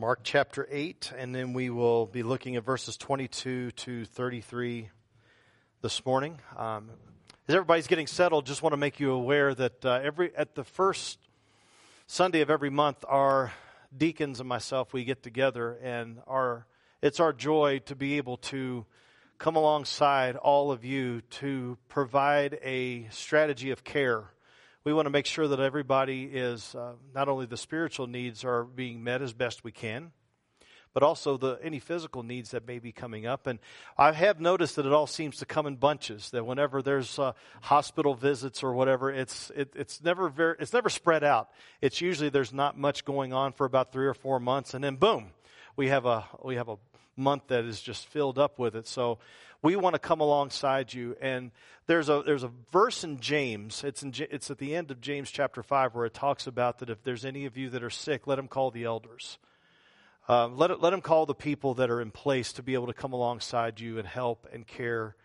Mark chapter 8, and then we will be looking at verses 22 to 33 this morning. Um, as everybody's getting settled, just want to make you aware that uh, every at the first Sunday of every month, our deacons and myself we get together, and our it's our joy to be able to come alongside all of you to provide a strategy of care we want to make sure that everybody is uh, not only the spiritual needs are being met as best we can, but also the any physical needs that may be coming up. And I have noticed that it all seems to come in bunches. That whenever there's uh, hospital visits or whatever, it's it, it's never very it's never spread out. It's usually there's not much going on for about three or four months, and then boom, we have a we have a month that is just filled up with it. So we want to come alongside you. And there's a, there's a verse in James, it's, in, it's at the end of James chapter 5, where it talks about that if there's any of you that are sick, let them call the elders. Um, let, let them call the people that are in place to be able to come alongside you and help and care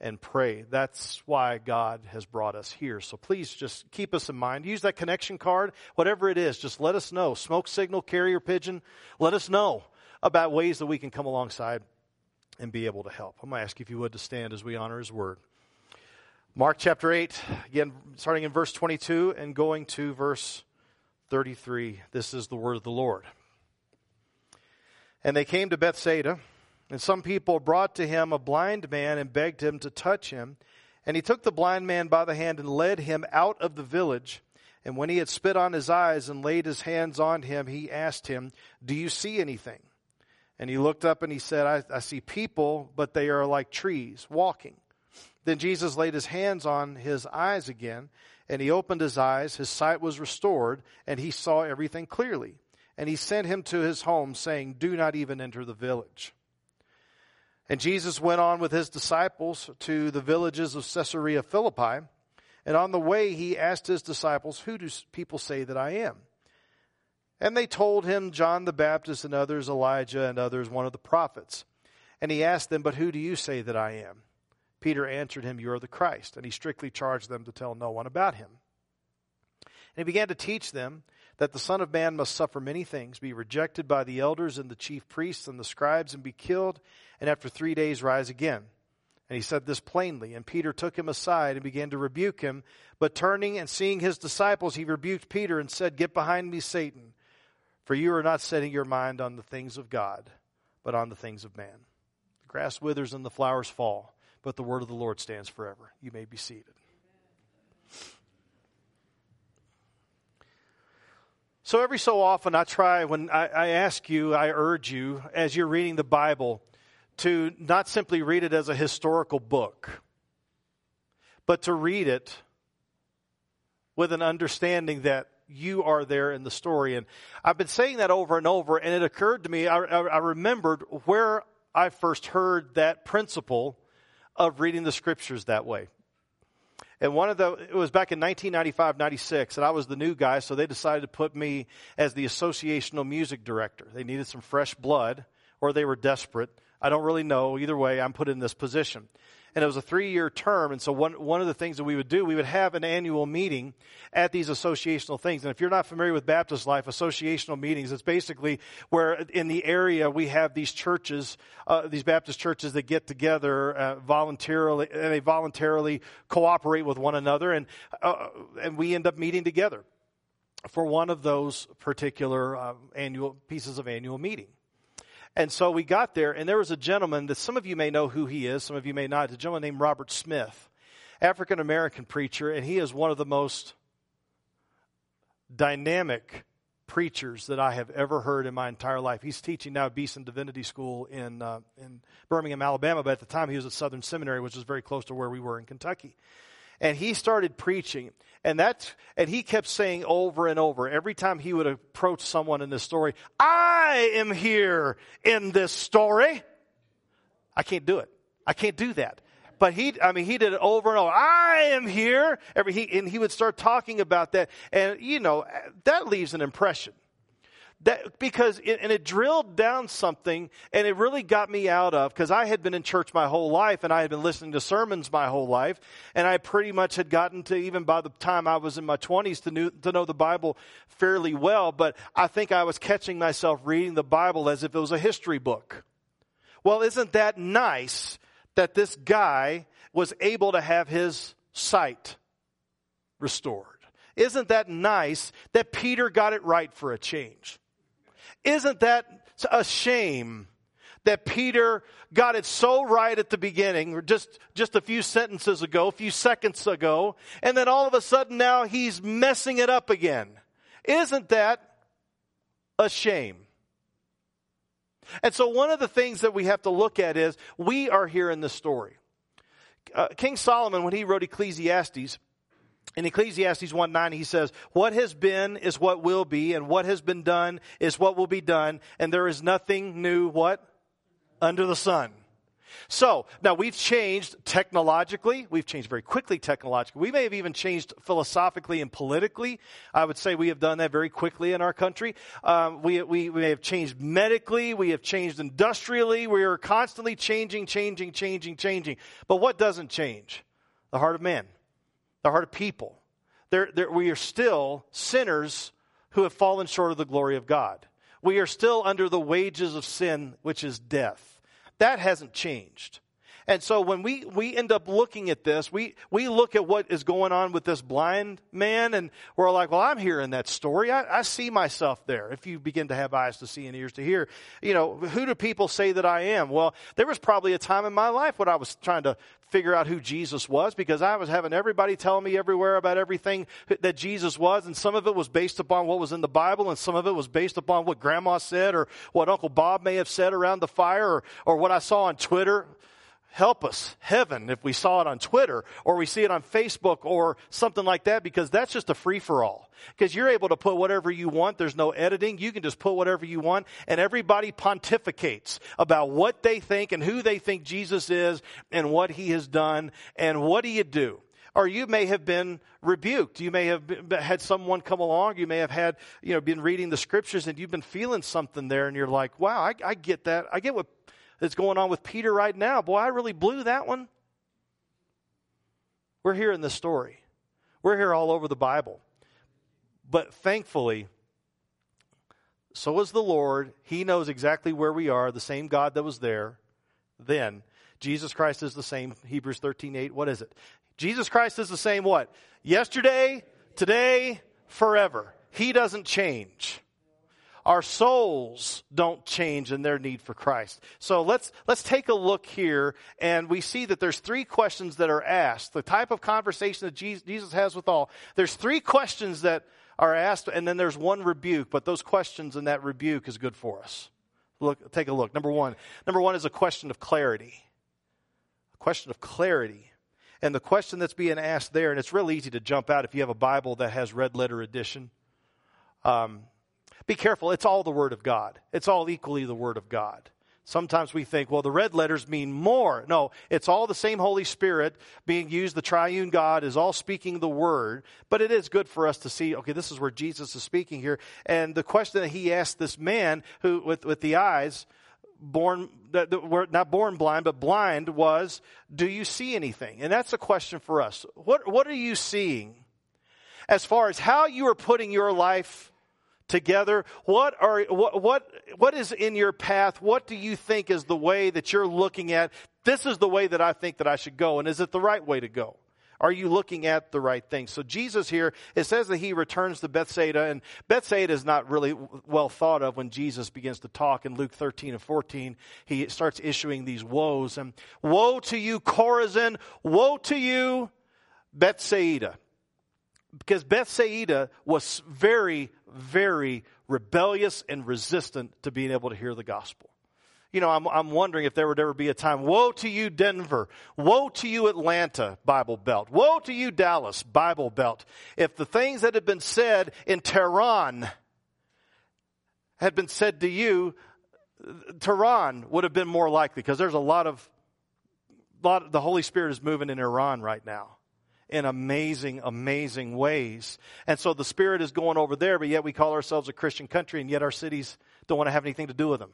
and pray. That's why God has brought us here. So please just keep us in mind. Use that connection card, whatever it is, just let us know. Smoke signal, carrier pigeon, let us know about ways that we can come alongside and be able to help. I'm going to ask you if you would to stand as we honor his word. Mark chapter 8, again, starting in verse 22 and going to verse 33. This is the word of the Lord. And they came to Bethsaida, and some people brought to him a blind man and begged him to touch him. And he took the blind man by the hand and led him out of the village. And when he had spit on his eyes and laid his hands on him, he asked him, Do you see anything? And he looked up and he said, I, I, see people, but they are like trees walking. Then Jesus laid his hands on his eyes again, and he opened his eyes. His sight was restored, and he saw everything clearly. And he sent him to his home, saying, Do not even enter the village. And Jesus went on with his disciples to the villages of Caesarea Philippi. And on the way, he asked his disciples, Who do people say that I am? And they told him John the Baptist and others, Elijah and others, one of the prophets. And he asked them, But who do you say that I am? Peter answered him, You are the Christ. And he strictly charged them to tell no one about him. And he began to teach them that the Son of Man must suffer many things, be rejected by the elders and the chief priests and the scribes, and be killed, and after three days rise again. And he said this plainly. And Peter took him aside and began to rebuke him. But turning and seeing his disciples, he rebuked Peter and said, Get behind me, Satan. For you are not setting your mind on the things of God, but on the things of man. The grass withers and the flowers fall, but the word of the Lord stands forever. You may be seated. So, every so often, I try, when I, I, ask you, I urge you, as you're reading the Bible, to not simply read it as a historical book, but to read it with an understanding that you are there in the story. And I've been saying that over and over, and it occurred to me, I, I, remembered where I first heard that principle of reading the scriptures that way. And one of the, it was back in 1995, 96, and I was the new guy, so they decided to put me as the associational music director. They needed some fresh blood, or they were desperate. I don't really know. Either way, I'm put in this position and it was a three year term. And so one, one of the things that we would do, we would have an annual meeting at these associational things. And if you're not familiar with Baptist life, associational meetings, it's basically where in the area we have these churches, uh, these Baptist churches that get together uh, voluntarily, and they voluntarily cooperate with one another, and uh, and we end up meeting together for one of those particular uh, annual pieces of annual meeting. And so we got there, and there was a gentleman that some of you may know who he is, some of you may not. It's a gentleman named Robert Smith, African American preacher, and he is one of the most dynamic preachers that I have ever heard in my entire life. He's teaching now at Beeson Divinity School in uh, in Birmingham, Alabama, but at the time he was at Southern Seminary, which is very close to where we were in Kentucky and he started preaching and that and he kept saying over and over every time he would approach someone in this story i am here in this story. I can't do it. I can't do that. But he i mean he did it over and over. I am here. Every he and he would start talking about that. And you know that leaves an impression that because it, and it drilled down something and it really got me out of because i had been in church my whole life and i had been listening to sermons my whole life and i pretty much had gotten to even by the time i was in my 20s to, knew, to know the bible fairly well but i think i was catching myself reading the bible as if it was a history book. Well isn't that nice that this guy was able to have his sight restored? Isn't that nice that peter got it right for a change isn't that a shame that Peter got it so right at the beginning, just, just a few sentences ago, a few seconds ago, and then all of a sudden now he's messing it up again? Isn't that a shame? And so one of the things that we have to look at is we are here in this story. Uh, King Solomon, when he wrote Ecclesiastes, in Ecclesiastes 1 9, he says, What has been is what will be, and what has been done is what will be done, and there is nothing new, what? Under the sun. So, now we've changed technologically. We've changed very quickly technologically. We may have even changed philosophically and politically. I would say we have done that very quickly in our country. Um, we, we, we have changed medically. We have changed industrially. We are constantly changing, changing, changing, changing. But what doesn't change? The heart of man the heart of people. They're, they're, we are still sinners who have fallen short of the glory of God. We are still under the wages of sin, which is death. That hasn't changed. And so when we, we end up looking at this, we, we look at what is going on with this blind man and we're like, well, I'm hearing that story. I, I see myself there. If you begin to have eyes to see and ears to hear, you know, who do people say that I am? Well, there was probably a time in my life when I was trying to figure out who Jesus was because I was having everybody telling me everywhere about everything that Jesus was. And some of it was based upon what was in the Bible and some of it was based upon what grandma said or what Uncle Bob may have said around the fire or, or what I saw on Twitter help us, heaven, if we saw it on Twitter or we see it on Facebook or something like that, because that's just a free for all. Because you're able to put whatever you want. There's no editing. You can just put whatever you want and everybody pontificates about what they think and who they think Jesus is and what he has done. And what do you do? Or you may have been rebuked. You may have been, had someone come along. You may have had, you know, been reading the scriptures and you've been feeling something there and you're like, wow, I, I get that. I get what that's going on with Peter right now. Boy, I really blew that one. We're here in this story. We're here all over the Bible. But thankfully, so is the Lord. He knows exactly where we are, the same God that was there then. Jesus Christ is the same. Hebrews 13 8. What is it? Jesus Christ is the same what? Yesterday, today, forever. He doesn't change our souls don't change in their need for Christ. So let's, let's take a look here and we see that there's three questions that are asked. The type of conversation that Jesus has with all. There's three questions that are asked and then there's one rebuke, but those questions and that rebuke is good for us. Look, take a look. Number one. Number one is a question of clarity. A question of clarity. And the question that's being asked there, and it's real easy to jump out if you have a Bible that has red letter edition. Um, be careful, it's all the Word of God. It's all equally the Word of God. Sometimes we think, well, the red letters mean more. No, it's all the same Holy Spirit being used. The triune God is all speaking the word. But it is good for us to see, okay, this is where Jesus is speaking here. And the question that he asked this man who, with, with the eyes, born, that were not born blind, but blind was, do you see anything? And that's a question for us. What, what are you seeing as far as how you are putting your life together? What are what what what is in your path? What do you think is the way that you're looking at? This is the way that I think that I should go, and is it the right way to go? Are you looking at the right thing? So Jesus here, it says that he returns to Bethsaida, and Bethsaida is not really well thought of when Jesus begins to talk in Luke 13 and 14. He starts issuing these woes, and woe to you, Chorazin! Woe to you, Bethsaida! because Bethsaida was very, very rebellious and resistant to being able to hear the gospel. You know, I'm, I'm wondering if there would ever be a time, woe to you, Denver. Woe to you, Atlanta, Bible Belt. Woe to you, Dallas, Bible Belt. If the things that had been said in Tehran had been said to you, Tehran would have been more likely because there's a lot of, lot the Holy Spirit is moving in Iran right now in amazing, amazing ways. And so the Spirit is going over there, but yet we call ourselves a Christian country, and yet our cities don't want to have anything to do with them.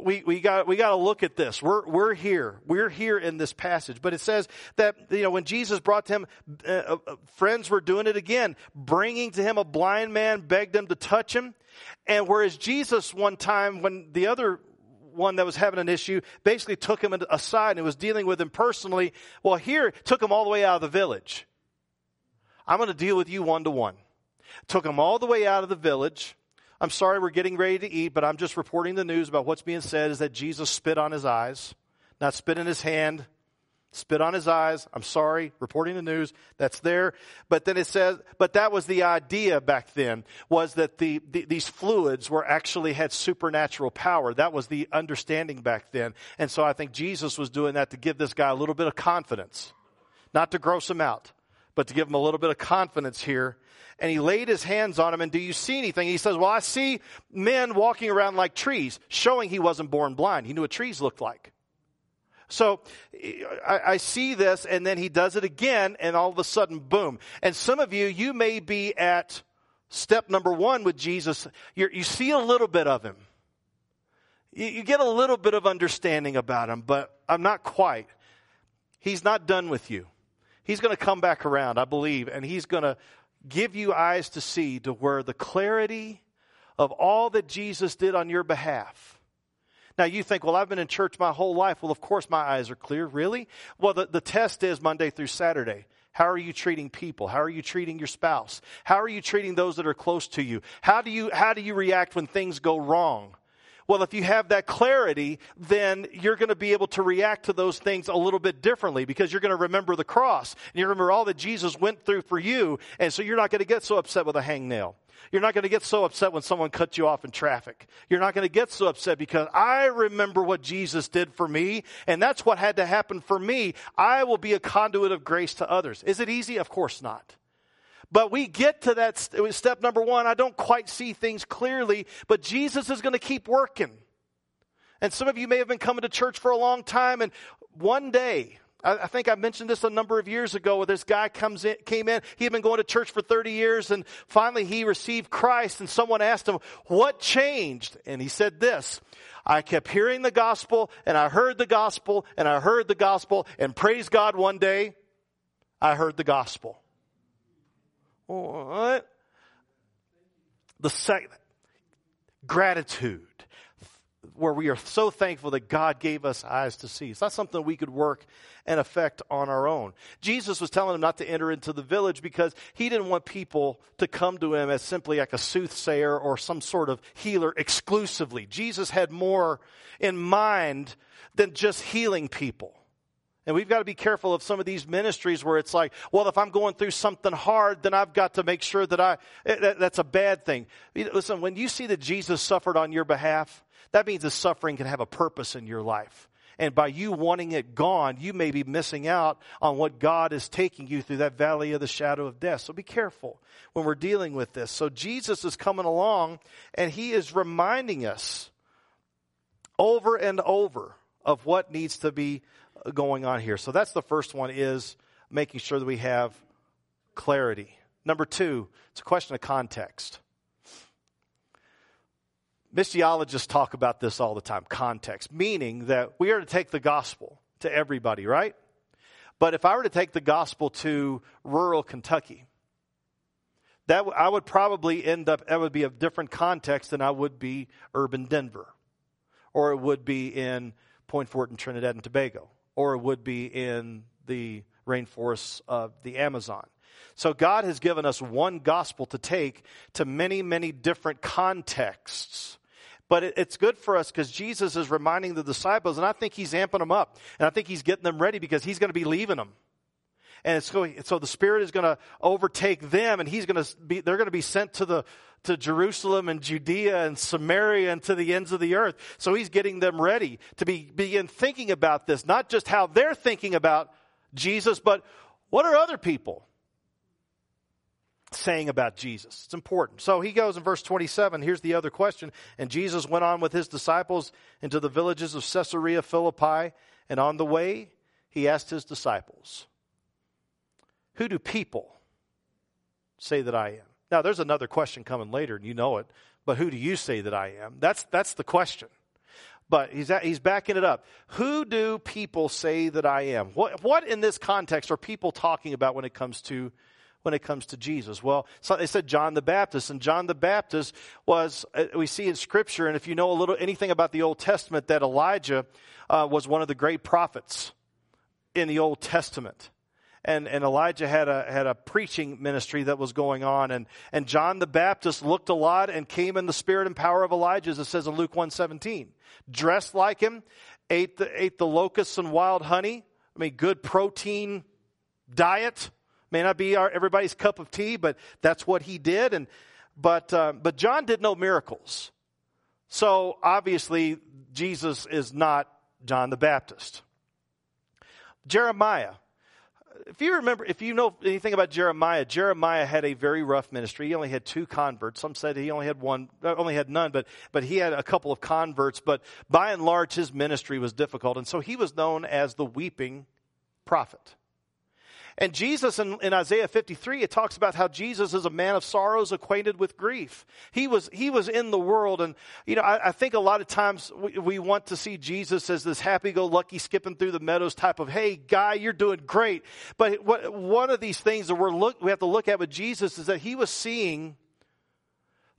We, we got we got to look at this. We're we're here. We're here in this passage, but it says that you know when Jesus brought to him, uh, uh, friends were doing it again, bringing to him a blind man, begged him to touch him, and whereas Jesus one time when the other one that was having an issue basically took him aside and was dealing with him personally. Well, here took him all the way out of the village. I'm going to deal with you one to one. Took him all the way out of the village. I'm sorry we're getting ready to eat, but I'm just reporting the news about what's being said is that Jesus spit on his eyes, not spit in his hand, spit on his eyes. I'm sorry, reporting the news. That's there. But then it says, but that was the idea back then, was that the, the, these fluids were actually had supernatural power. That was the understanding back then. And so I think Jesus was doing that to give this guy a little bit of confidence. Not to gross him out, but to give him a little bit of confidence here. And he laid his hands on him, and do you see anything? He says, Well, I see men walking around like trees, showing he wasn't born blind. He knew what trees looked like. So I, I, see this, and then he does it again, and all of a sudden, boom. And some of you, you may be at step number one with Jesus. You're, you see a little bit of him. You, you get a little bit of understanding about him, but I'm not quite. He's not done with you. He's going to come back around, I believe, and he's going to give you eyes to see to where the clarity of all that Jesus did on your behalf now you think, well, I've been in church my whole life. Well, of course my eyes are clear. Really? Well, the, the test is Monday through Saturday. How are you treating people? How are you treating your spouse? How are you treating those that are close to you? How do you, how do you react when things go wrong? Well, if you have that clarity, then you're going to be able to react to those things a little bit differently because you're going to remember the cross and you remember all that Jesus went through for you. And so you're not going to get so upset with a hangnail. You're not going to get so upset when someone cuts you off in traffic. You're not going to get so upset because I remember what Jesus did for me, and that's what had to happen for me. I will be a conduit of grace to others. Is it easy? Of course not. But we get to that step number one. I don't quite see things clearly, but Jesus is going to keep working. And some of you may have been coming to church for a long time, and one day, I, think I mentioned this a number of years ago where this guy comes in, came in. He had been going to church for 30 years and finally he received Christ and someone asked him, what changed? And he said this, I kept hearing the gospel and I heard the gospel and I heard the gospel and praise God one day, I heard the gospel. What? The second, gratitude where we are so thankful that God gave us eyes to see. It's not something we could work and affect on our own. Jesus was telling them not to enter into the village because he didn't want people to come to him as simply like a soothsayer or some sort of healer exclusively. Jesus had more in mind than just healing people. And we've got to be careful of some of these ministries where it's like, well, if I'm going through something hard, then I've got to make sure that I, that, that's a bad thing. Listen, when you see that Jesus suffered on your behalf, that means the suffering can have a purpose in your life. And by you wanting it gone, you may be missing out on what God is taking you through that valley of the shadow of death. So be careful when we're dealing with this. So Jesus is coming along and he is reminding us over and over of what needs to be going on here. So that's the first one is making sure that we have clarity. Number two, it's a question of context. Missiologists talk about this all the time context, meaning that we are to take the gospel to everybody, right? But if I were to take the gospel to rural Kentucky, that I would probably end up, that would be a different context than I would be urban Denver, or it would be in Point Fortin Trinidad and Tobago, or it would be in the rainforests of the Amazon. So God has given us one gospel to take to many, many different contexts but it, it's good for us because Jesus is reminding the disciples, and I think he's amping them up. And I think he's getting them ready because he's going to be leaving them. And it's going, so the Spirit is going to overtake them, and he's going to be, they're going to be sent to the, to Jerusalem and Judea and Samaria and to the ends of the earth. So he's getting them ready to be, begin thinking about this, not just how they're thinking about Jesus, but what are other people saying about Jesus. It's important. So he goes in verse 27. Here's the other question. And Jesus went on with his disciples into the villages of Caesarea Philippi. And on the way, he asked his disciples, Who do people say that I am? Now, there's another question coming later, and you know it, but who do you say that I am? That's, that's the question. But he's, at, he's backing it up. Who do people say that I am? What, what in this context are people talking about when it comes to when it comes to Jesus? Well, so they said John the Baptist, and John the Baptist was uh, we see in Scripture, and if you know a little anything about the Old Testament, that Elijah uh, was one of the great prophets in the Old Testament and, and Elijah had a, had a preaching ministry that was going on. And, and John the Baptist looked a lot and came in the spirit and power of Elijah, as it says in Luke 117. Dressed like him, ate the, ate the locusts and wild honey. I mean, good protein diet. May not be our, everybody's cup of tea, but that's what he did. And, but, uh, but John did no miracles. So obviously, Jesus is not John the Baptist. Jeremiah if you remember, if you know anything about Jeremiah, Jeremiah had a very rough ministry. He only had two converts. Some said he only had one, uh, only had none, but, but he had a couple of converts. But by and large, his ministry was difficult. And so he was known as the weeping prophet. And Jesus in, in, Isaiah 53, it talks about how Jesus is a man of sorrows, acquainted with grief. He was, he was in the world. And, you know, I, I think a lot of times we, we, want to see Jesus as this happy-go-lucky, skipping through the meadows type of, hey, guy, you're doing great. But what, one of these things that we're look, we have to look at with Jesus is that he was seeing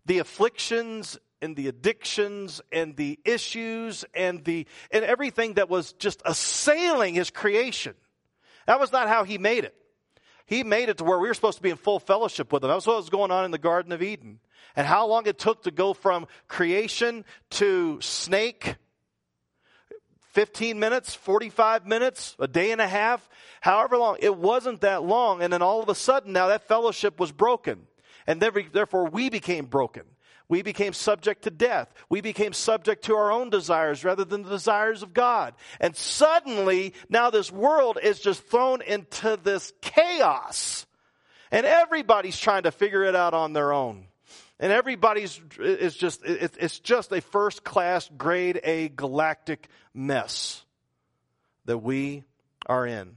the afflictions and the addictions and the issues and the, and everything that was just assailing his creation. That was not how he made it. He made it to where we were supposed to be in full fellowship with him. That was what was going on in the Garden of Eden. And how long it took to go from creation to snake 15 minutes, 45 minutes, a day and a half, however long. It wasn't that long. And then all of a sudden, now that fellowship was broken. And therefore, we became broken. We became subject to death. We became subject to our own desires rather than the desires of God. And suddenly, now this world is just thrown into this chaos. And everybody's trying to figure it out on their own. And everybody's is just, it's just a first class grade A galactic mess that we are in.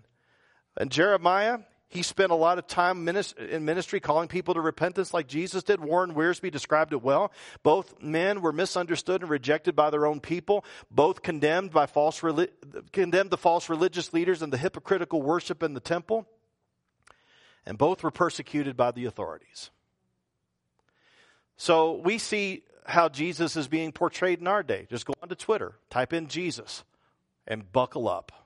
And Jeremiah, he spent a lot of time in ministry calling people to repentance like Jesus did. Warren Wiersbe described it well. Both men were misunderstood and rejected by their own people. Both condemned by false, condemned the false religious leaders and the hypocritical worship in the temple. And both were persecuted by the authorities. So we see how Jesus is being portrayed in our day. Just go onto Twitter, type in Jesus, and buckle up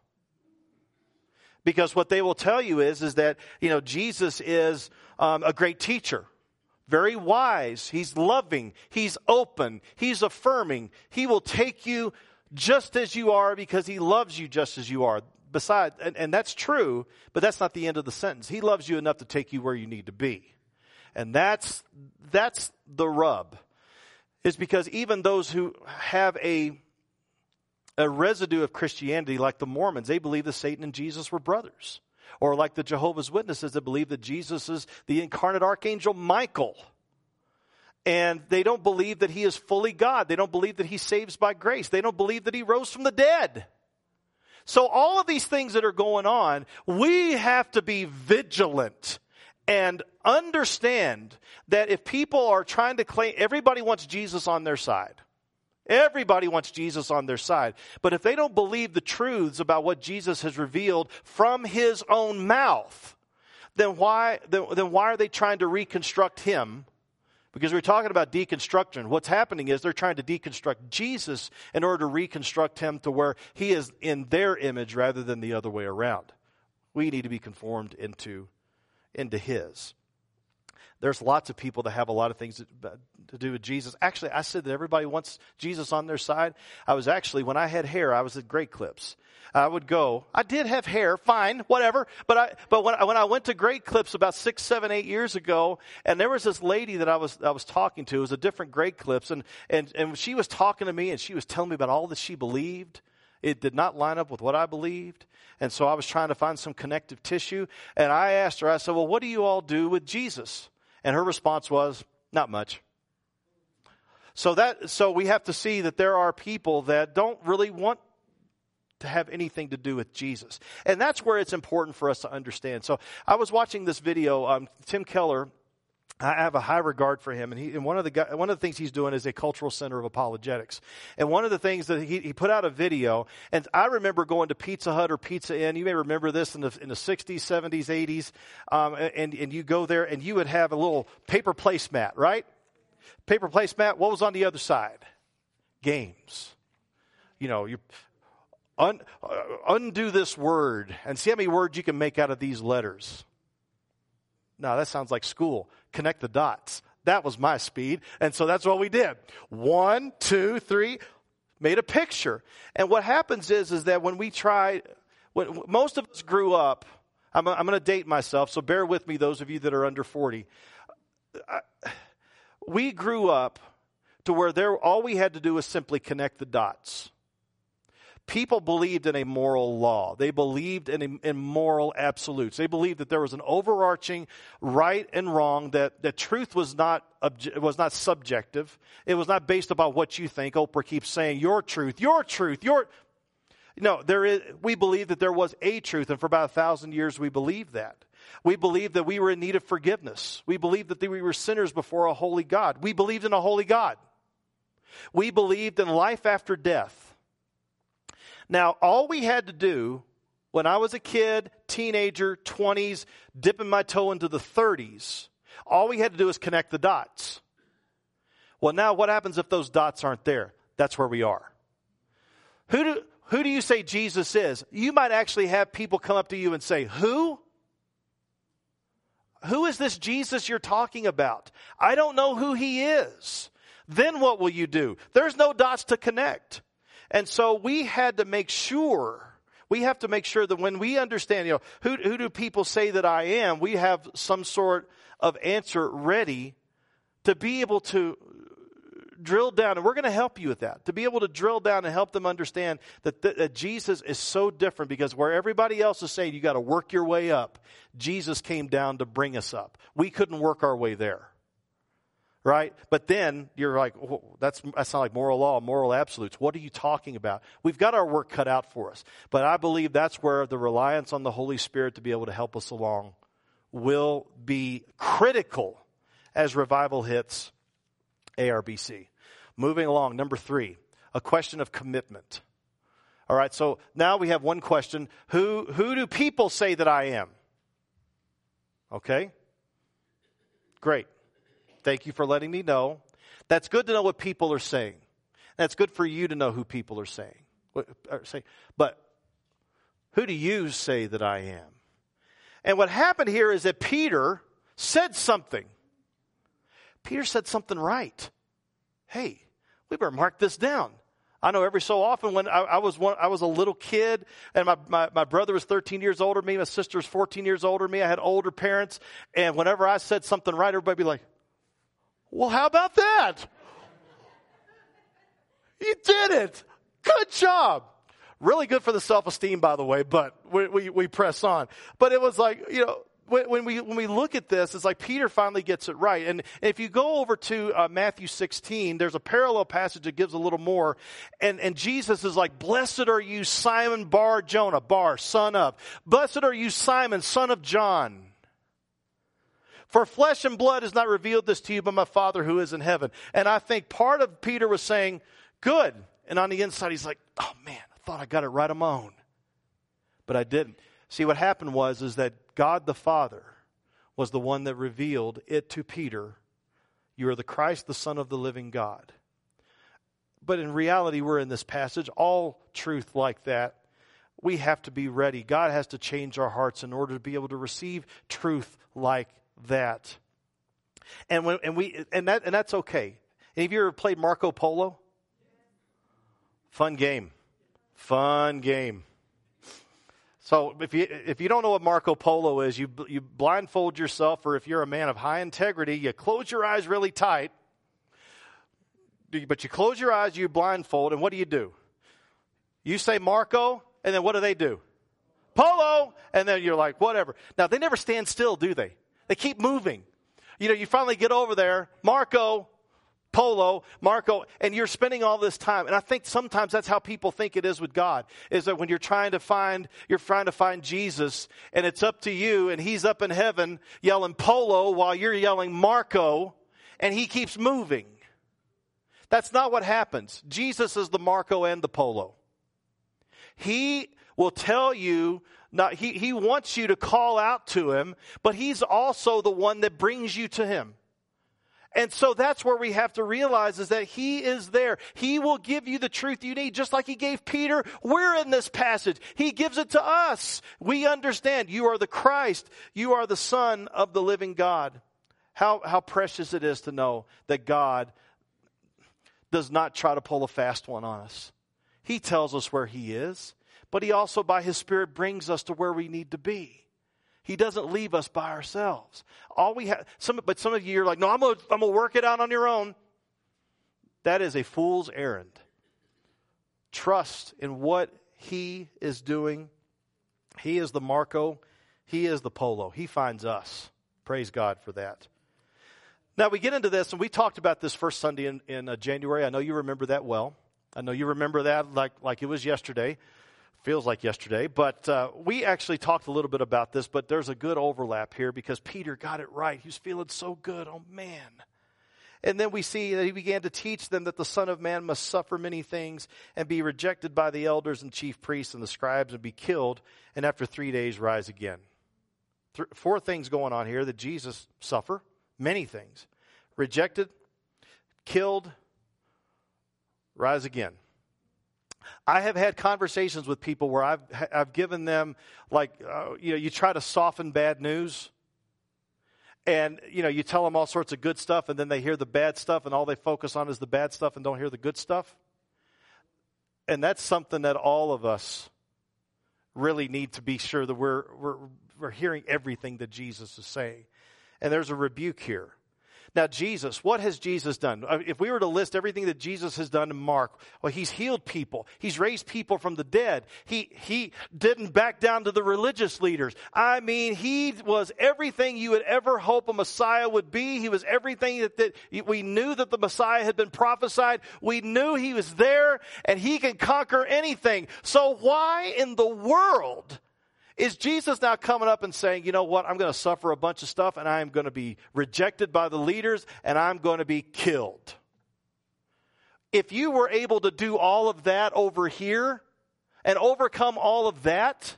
because what they will tell you is is that you know jesus is um, a great teacher. Very wise. He's loving. He's open. He's affirming. He will take you just as you are because he loves you just as you are. Besides and, and that's true but that's not the end of the sentence. He loves you enough to take you where you need to be. And that's that's the rub. Is because even those who have a a residue of Christianity, like the Mormons, they believe that Satan and Jesus were brothers. Or like the Jehovah's Witnesses that believe that Jesus is the incarnate archangel Michael. And they don't believe that he is fully God. They don't believe that he saves by grace. They don't believe that he rose from the dead. So all of these things that are going on, we have to be vigilant and understand that if people are trying to claim, everybody wants Jesus on their side. Everybody wants Jesus on their side. But if they don't believe the truths about what Jesus has revealed from his own mouth, then why, then, then why are they trying to reconstruct him? Because we're talking about deconstruction. What's happening is they're trying to deconstruct Jesus in order to reconstruct him to where he is in their image rather than the other way around. We need to be conformed into, into his. There's lots of people that have a lot of things to, do with Jesus. Actually, I said that everybody wants Jesus on their side. I was actually, when I had hair, I was at Great Clips. I would go. I did have hair, fine, whatever. But I, but when I, when I went to Great Clips about six, seven, eight years ago, and there was this lady that I was I was talking to. It was a different Great Clips, and and and she was talking to me, and she was telling me about all that she believed. It did not line up with what I believed. And so I was trying to find some connective tissue. And I asked her, I said, Well, what do you all do with Jesus? And her response was, not much. So that, so we have to see that there are people that don't really want to have anything to do with Jesus. And that's where it's important for us to understand. So I was watching this video, um, Tim Keller I have a high regard for him, and, he, and one of the one of the things he's doing is a cultural center of apologetics. And one of the things that he, he put out a video, and I remember going to Pizza Hut or Pizza Inn. You may remember this in the in the 60s, 70s, 80s, um, and and you go there and you would have a little paper placemat, right? Paper placemat. What was on the other side? Games. You know, you un, uh, undo this word and see how many words you can make out of these letters. No, that sounds like school. Connect the dots. That was my speed. And so that's what we did. One, two, three, made a picture. And what happens is, is that when we try, when most of us grew up, I'm, I'm going to date myself, so bear with me, those of you that are under 40. I, we grew up to where there, all we had to do was simply connect the dots people believed in a moral law. They believed in, in moral absolutes. They believed that there was an overarching right and wrong, that, that truth was not, was not subjective. It was not based upon what you think. Oprah keeps saying, your truth, your truth, your. No, there is, we believe that there was a truth, and for about a thousand years we believed that. We believed that we were in need of forgiveness. We believed that we were sinners before a holy God. We believed in a holy God. We believed in life after death. Now, all we had to do when I was a kid, teenager, 20s, dipping my toe into the 30s, all we had to do is connect the dots. Well, now what happens if those dots aren't there? That's where we are. Who do, who do you say Jesus is? You might actually have people come up to you and say, Who? Who is this Jesus you're talking about? I don't know who he is. Then what will you do? There's no dots to connect. And so we had to make sure, we have to make sure that when we understand, you know, who, who do people say that I am? We have some sort of answer ready to be able to drill down, and we're going to help you with that, to be able to drill down and help them understand that, th- that Jesus is so different because where everybody else is saying you got to work your way up, Jesus came down to bring us up. We couldn't work our way there right? But then you're like, oh, that's, that's not like moral law, moral absolutes. What are you talking about? We've got our work cut out for us. But I believe that's where the reliance on the Holy Spirit to be able to help us along will be critical as revival hits ARBC. Moving along, number three, a question of commitment. All right, so now we have one question. Who, who do people say that I am? Okay? Great. Thank you for letting me know. That's good to know what people are saying. That's good for you to know who people are saying. But who do you say that I am? And what happened here is that Peter said something. Peter said something right. Hey, we better mark this down. I know every so often when I, I was one, I was a little kid and my, my, my, brother was 13 years older than me, my sister was 14 years older than me. I had older parents. And whenever I said something right, everybody be like, well, how about that? You did it. Good job. Really good for the self esteem, by the way, but we, we, we, press on. But it was like, you know, when, we, when we look at this, it's like Peter finally gets it right. And if you go over to uh, Matthew 16, there's a parallel passage that gives a little more. And, and Jesus is like, Blessed are you, Simon Bar Jonah, Bar, son of. Blessed are you, Simon, son of John. For flesh and blood has not revealed this to you, but my Father who is in heaven. And I think part of Peter was saying, Good. And on the inside, he's like, Oh man, I thought I got it right on my own. But I didn't. See, what happened was, is that God the Father was the one that revealed it to Peter. You are the Christ, the Son of the living God. But in reality, we're in this passage. All truth like that, we have to be ready. God has to change our hearts in order to be able to receive truth like that. And when, and we and that and that's okay. Any of you ever played Marco Polo? Fun game. Fun game. So if you if you don't know what Marco Polo is, you you blindfold yourself, or if you're a man of high integrity, you close your eyes really tight. But you close your eyes, you blindfold, and what do you do? You say Marco, and then what do they do? Polo, and then you're like, whatever. Now they never stand still, do they? They keep moving. You know, you finally get over there, Marco, Polo, Marco, and you're spending all this time. And I think sometimes that's how people think it is with God, is that when you're trying to find, you're trying to find Jesus and it's up to you and he's up in heaven yelling Polo while you're yelling Marco and he keeps moving. That's not what happens. Jesus is the Marco and the Polo. He will tell you not, he, he wants you to call out to him, but he's also the one that brings you to him. And so that's where we have to realize is that he is there. He will give you the truth you need, just like he gave Peter. We're in this passage. He gives it to us. We understand you are the Christ. You are the son of the living God. How, how precious it is to know that God does not try to pull a fast one on us. He tells us where he is but He also, by His Spirit, brings us to where we need to be. He doesn't leave us by ourselves. All we have, some, but some of you are like, no, I'm going I'm to work it out on your own. That is a fool's errand. Trust in what He is doing. He is the Marco, He is the Polo. He finds us. Praise God for that. Now we get into this, and we talked about this first Sunday in, in uh, January. I know you remember that well. I know you remember that like, like it was yesterday feels like yesterday, but uh, we actually talked a little bit about this, but there's a good overlap here because Peter got it right. He was feeling so good. Oh, man. And then we see that he began to teach them that the Son of Man must suffer many things and be rejected by the elders and chief priests and the scribes and be killed, and after three days rise again. Th- four things going on here that Jesus suffer, many things. Rejected, killed, rise again. I have had conversations with people where I've, I've given them, like, uh, you know, you try to soften bad news. And, you know, you tell them all sorts of good stuff, and then they hear the bad stuff, and all they focus on is the bad stuff and don't hear the good stuff. And that's something that all of us really need to be sure that we're, we're, we're hearing everything that Jesus is saying. And there's a rebuke here. Now, Jesus, what has Jesus done? Uh, if we were to list everything that Jesus has done Mark, well, he's healed people. He's raised people from the dead. He, he didn't back down to the religious leaders. I mean, he was everything you would ever hope a Messiah would be. He was everything that, that we knew that the Messiah had been prophesied. We knew he was there and he can conquer anything. So why in the world is Jesus now coming up and saying, you know what, I'm going to suffer a bunch of stuff and I'm going to be rejected by the leaders and I'm going to be killed? If you were able to do all of that over here and overcome all of that,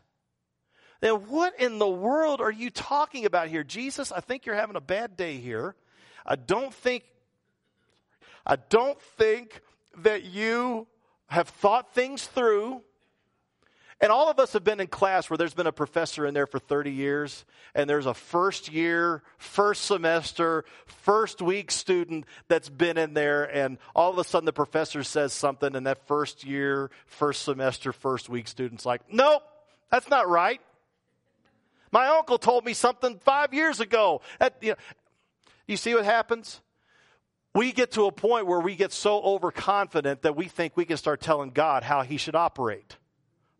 then what in the world are you talking about here? Jesus, I think you're having a bad day here. I don't think I don't think that you have thought things through. And all of us have been in class where there's been a professor in there for 30 years, and there's a first year, first semester, first week student that's been in there, and all of a sudden the professor says something, and that first year, first semester, first week student's like, nope, that's not right. My uncle told me something five years ago. You, know, you see what happens? We get to a point where we get so overconfident that we think we can start telling God how he should operate.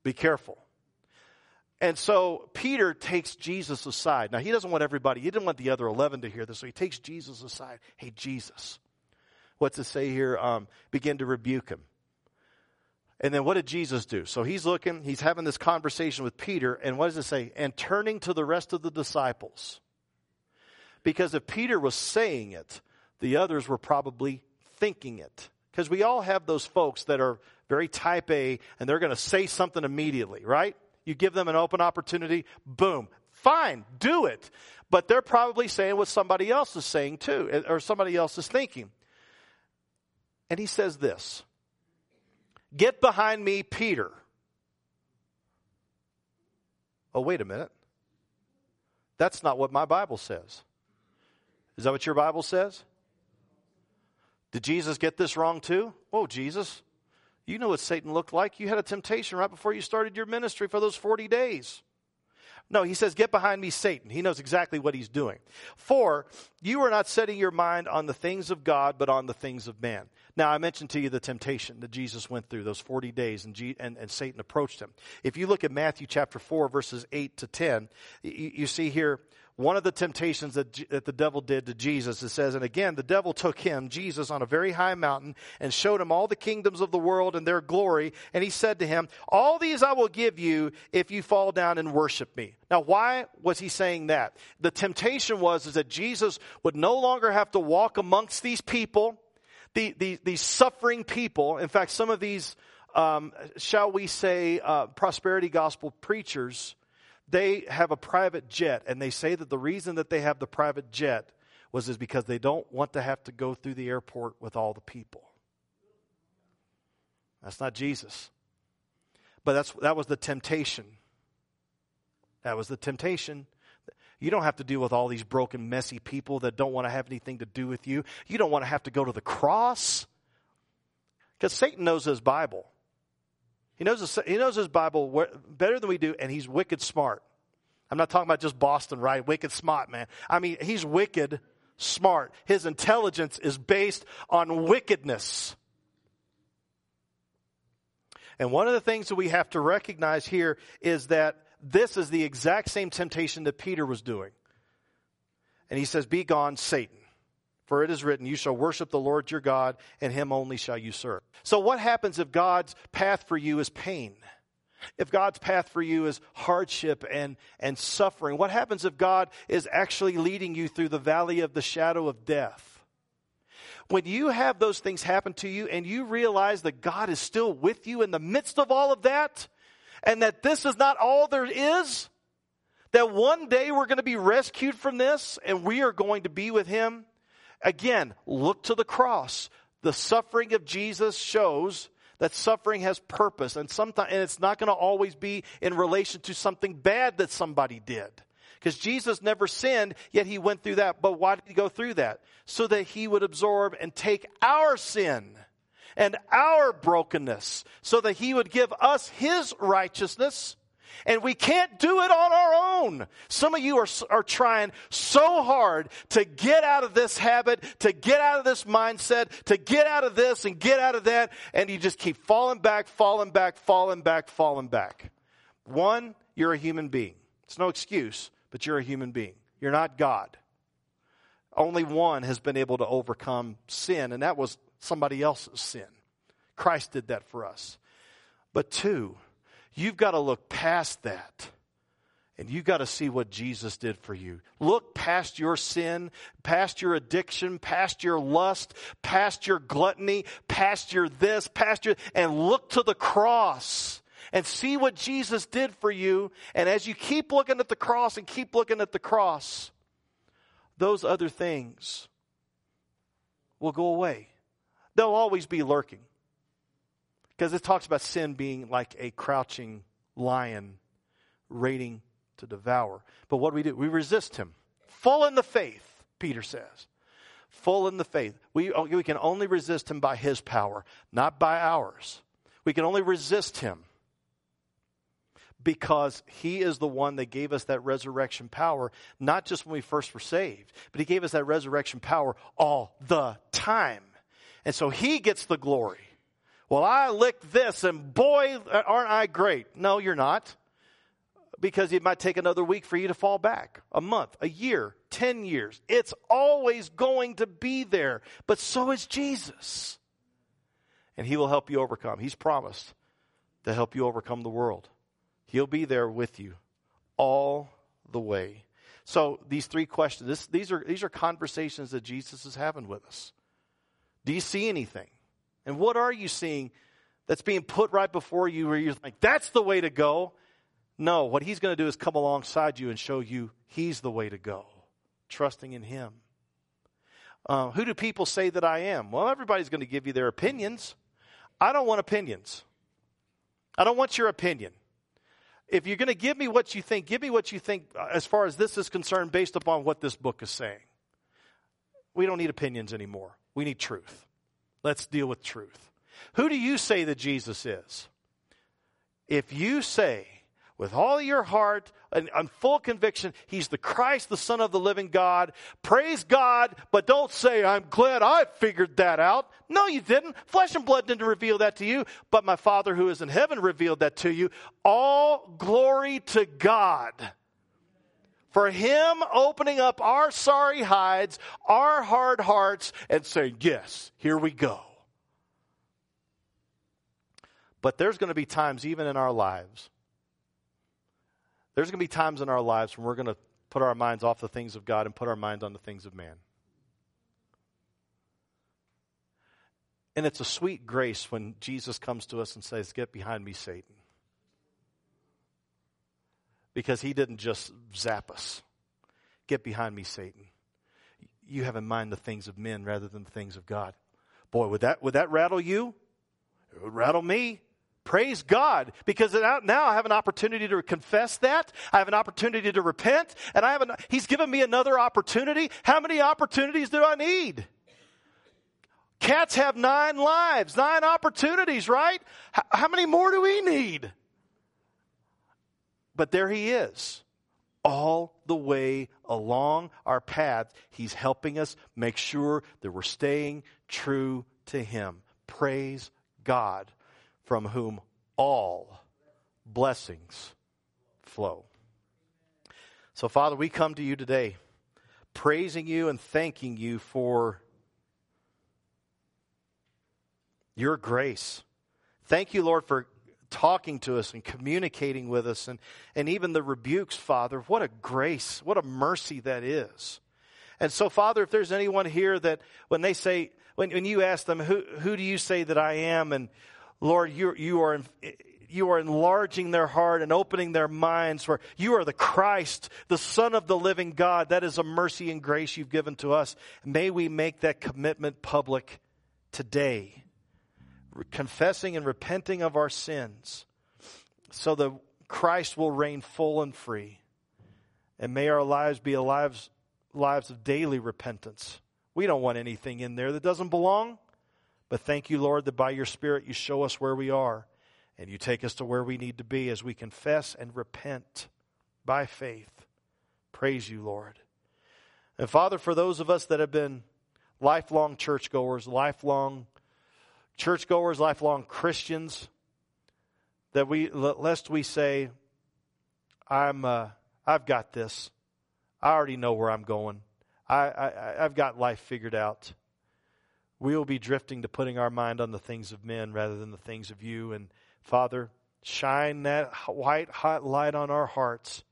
Be careful. And so Peter takes Jesus aside. Now, he doesn't want everybody, he didn't want the other 11 to hear this, so he takes Jesus aside. Hey, Jesus, what's it say here? Um, begin to rebuke him. And then what did Jesus do? So he's looking, he's having this conversation with Peter, and what does it say? And turning to the rest of the disciples. Because if Peter was saying it, the others were probably thinking it. Because we all have those folks that are very type A, and they're going to say something immediately, right? You give them an open opportunity, boom. Fine, do it. But they're probably saying what somebody else is saying too, eh, or somebody else is thinking. And he says this Get behind me, Peter. Oh, wait a minute. That's not what my Bible says. Is that what your Bible says? Did Jesus get this wrong too? Oh, Jesus, you know what Satan looked like. You had a temptation right before you started your ministry for those 40 days. No, he says, Get behind me, Satan. He knows exactly what he's doing. For you are not setting your mind on the things of God, but on the things of man. Now, I mentioned to you the temptation that Jesus went through those 40 days and, G- and, and Satan approached him. If you look at Matthew chapter 4, verses 8 to 10, you, you see here one of the temptations that, that the devil did to Jesus. It says, and again, the devil took him, Jesus, on a very high mountain and showed him all the kingdoms of the world and their glory. And he said to him, all these I will give you if you fall down and worship me. Now, why was he saying that? The temptation was is that Jesus would no longer have to walk amongst these people, the, the, these suffering people. In fact, some of these, um, shall we say, uh, prosperity gospel preachers, they have a private jet, and they say that the reason that they have the private jet was is because they don't want to have to go through the airport with all the people. That's not Jesus. But that's, that was the temptation. That was the temptation. You don't have to deal with all these broken, messy people that don't want to have anything to do with you. You don't want to have to go to the cross. Because Satan knows his Bible. He knows his, he knows his Bible better than we do, and he's wicked smart. I'm not talking about just Boston, right? Wicked smart, man. I mean, he's wicked smart. His intelligence is based on wickedness. And one of the things that we have to recognize here is that this is the exact same temptation that Peter was doing. And he says, Be gone, Satan. For it is written, You shall worship the Lord your God, and him only shall you serve. So, what happens if God's path for you is pain? If God's path for you is hardship and, and suffering? What happens if God is actually leading you through the valley of the shadow of death? When you have those things happen to you and you realize that God is still with you in the midst of all of that, and that this is not all there is, that one day we're going to be rescued from this and we are going to be with Him, Again, look to the cross. The suffering of Jesus shows that suffering has purpose and sometimes and it's not going to always be in relation to something bad that somebody did. Because Jesus never sinned, yet he went through that. But why did he go through that? So that he would absorb and take our sin and our brokenness, so that he would give us his righteousness and we can't do it on our own. Some of you are, are trying so hard to get out of this habit, to get out of this mindset, to get out of this and get out of that, and you just keep falling back, falling back, falling back, falling back. One, you're a human being. It's no excuse, but you're a human being. You're not God. Only one has been able to overcome sin, and that was somebody else's sin. Christ did that for us. But two, You've got to look past that. And you've got to see what Jesus did for you. Look past your sin, past your addiction, past your lust, past your gluttony, past your this, past your, and look to the cross and see what Jesus did for you. And as you keep looking at the cross and keep looking at the cross, those other things will go away. They'll always be lurking. Because it talks about sin being like a crouching lion waiting to devour. But what do we do? We resist him. Full in the faith, Peter says. Full in the faith. We, we can only resist him by his power, not by ours. We can only resist him because he is the one that gave us that resurrection power, not just when we first were saved, but he gave us that resurrection power all the time. And so he gets the glory. Well, I licked this and boy, aren't I great. No, you're not. Because it might take another week for you to fall back, a month, a year, 10 years. It's always going to be there. But so is Jesus. And He will help you overcome. He's promised to help you overcome the world. He'll be there with you all the way. So these three questions, this, these, are, these are conversations that Jesus is having with us. Do you see anything? And what are you seeing that's being put right before you where you're like, that's the way to go? No, what he's going to do is come alongside you and show you he's the way to go, trusting in him. Uh, who do people say that I am? Well, everybody's going to give you their opinions. I don't want opinions. I don't want your opinion. If you're going to give me what you think, give me what you think as far as this is concerned based upon what this book is saying. We don't need opinions anymore. We need truth. Let's deal with truth. Who do you say that Jesus is? If you say with all your heart and, and full conviction, He's the Christ, the Son of the living God, praise God, but don't say, I'm glad I figured that out. No, you didn't. Flesh and blood didn't reveal that to you, but my Father who is in heaven revealed that to you. All glory to God. For Him opening up our sorry hides, our hard hearts, and saying, Yes, here we go. But there's going to be times, even in our lives, there's going to be times in our lives when we're going to put our minds off the things of God and put our minds on the things of man. And it's a sweet grace when Jesus comes to us and says, Get behind me, Satan. Because he didn't just zap us. Get behind me, Satan. You have in mind the things of men rather than the things of God. Boy, would that, would that rattle you? It would rattle me. Praise God, because now I have an opportunity to confess that. I have an opportunity to repent, and I have an, He's given me another opportunity. How many opportunities do I need? Cats have nine lives, nine opportunities, right? How, how many more do we need? But there He is, all the way along our path. He's helping us make sure that we're staying true to Him. Praise God from whom all blessings flow. So, Father, we come to you today praising you and thanking you for your grace. Thank you, Lord, for talking to us and communicating with us and, and even the rebukes, Father. What a grace, what a mercy that is. And so, Father, if there's anyone here that when they say, when, when you ask them, who, who do you say that I am? And Lord, you, you, are, you are enlarging their heart and opening their minds where you are the Christ, the Son of the living God. That is a mercy and grace you've given to us. May we make that commitment public today, confessing and repenting of our sins so that Christ will reign full and free. And may our lives be lives, lives of daily repentance. We don't want anything in there that doesn't belong. But thank you, Lord, that by your Spirit you show us where we are and you take us to where we need to be as we confess and repent by faith. Praise you, Lord. And Father, for those of us that have been lifelong churchgoers, lifelong churchgoers, lifelong Christians, that we lest we say, "I'm, uh, I've got this. I already know where I'm going. I, I, I've got life figured out." we will be drifting to putting our mind on the things of men rather than the things of you. And Father, shine that white hot light on our hearts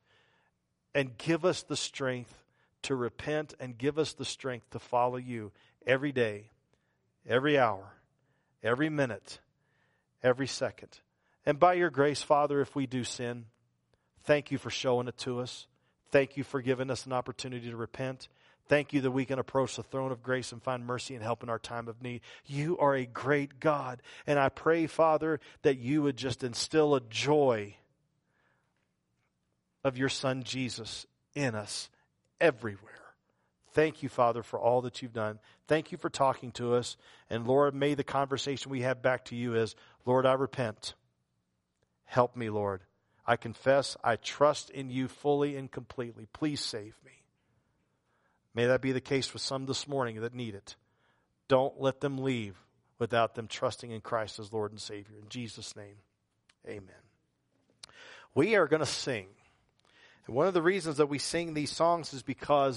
and give us the strength to repent and give us the strength to follow you every day, every hour, every minute, every second. And by your grace, Father, if we do sin, thank you for showing it to us. Thank you for giving us an opportunity to repent. Thank you that we can approach the throne of grace and find mercy and help in our time of need. You are a great God. And I pray, Father, that you would just instill a joy of your Son Jesus in us everywhere. Thank you, Father, for all that you've done. Thank you for talking to us. And Lord, may the conversation we have back to you is Lord, I repent. Help me, Lord. I confess I trust in you fully and completely. Please save me. May that be the case with some this morning that need it. Don't let them leave without them trusting in Christ as Lord and Savior. In Jesus' name, amen. We are going to sing. And one of the reasons that we sing these songs is because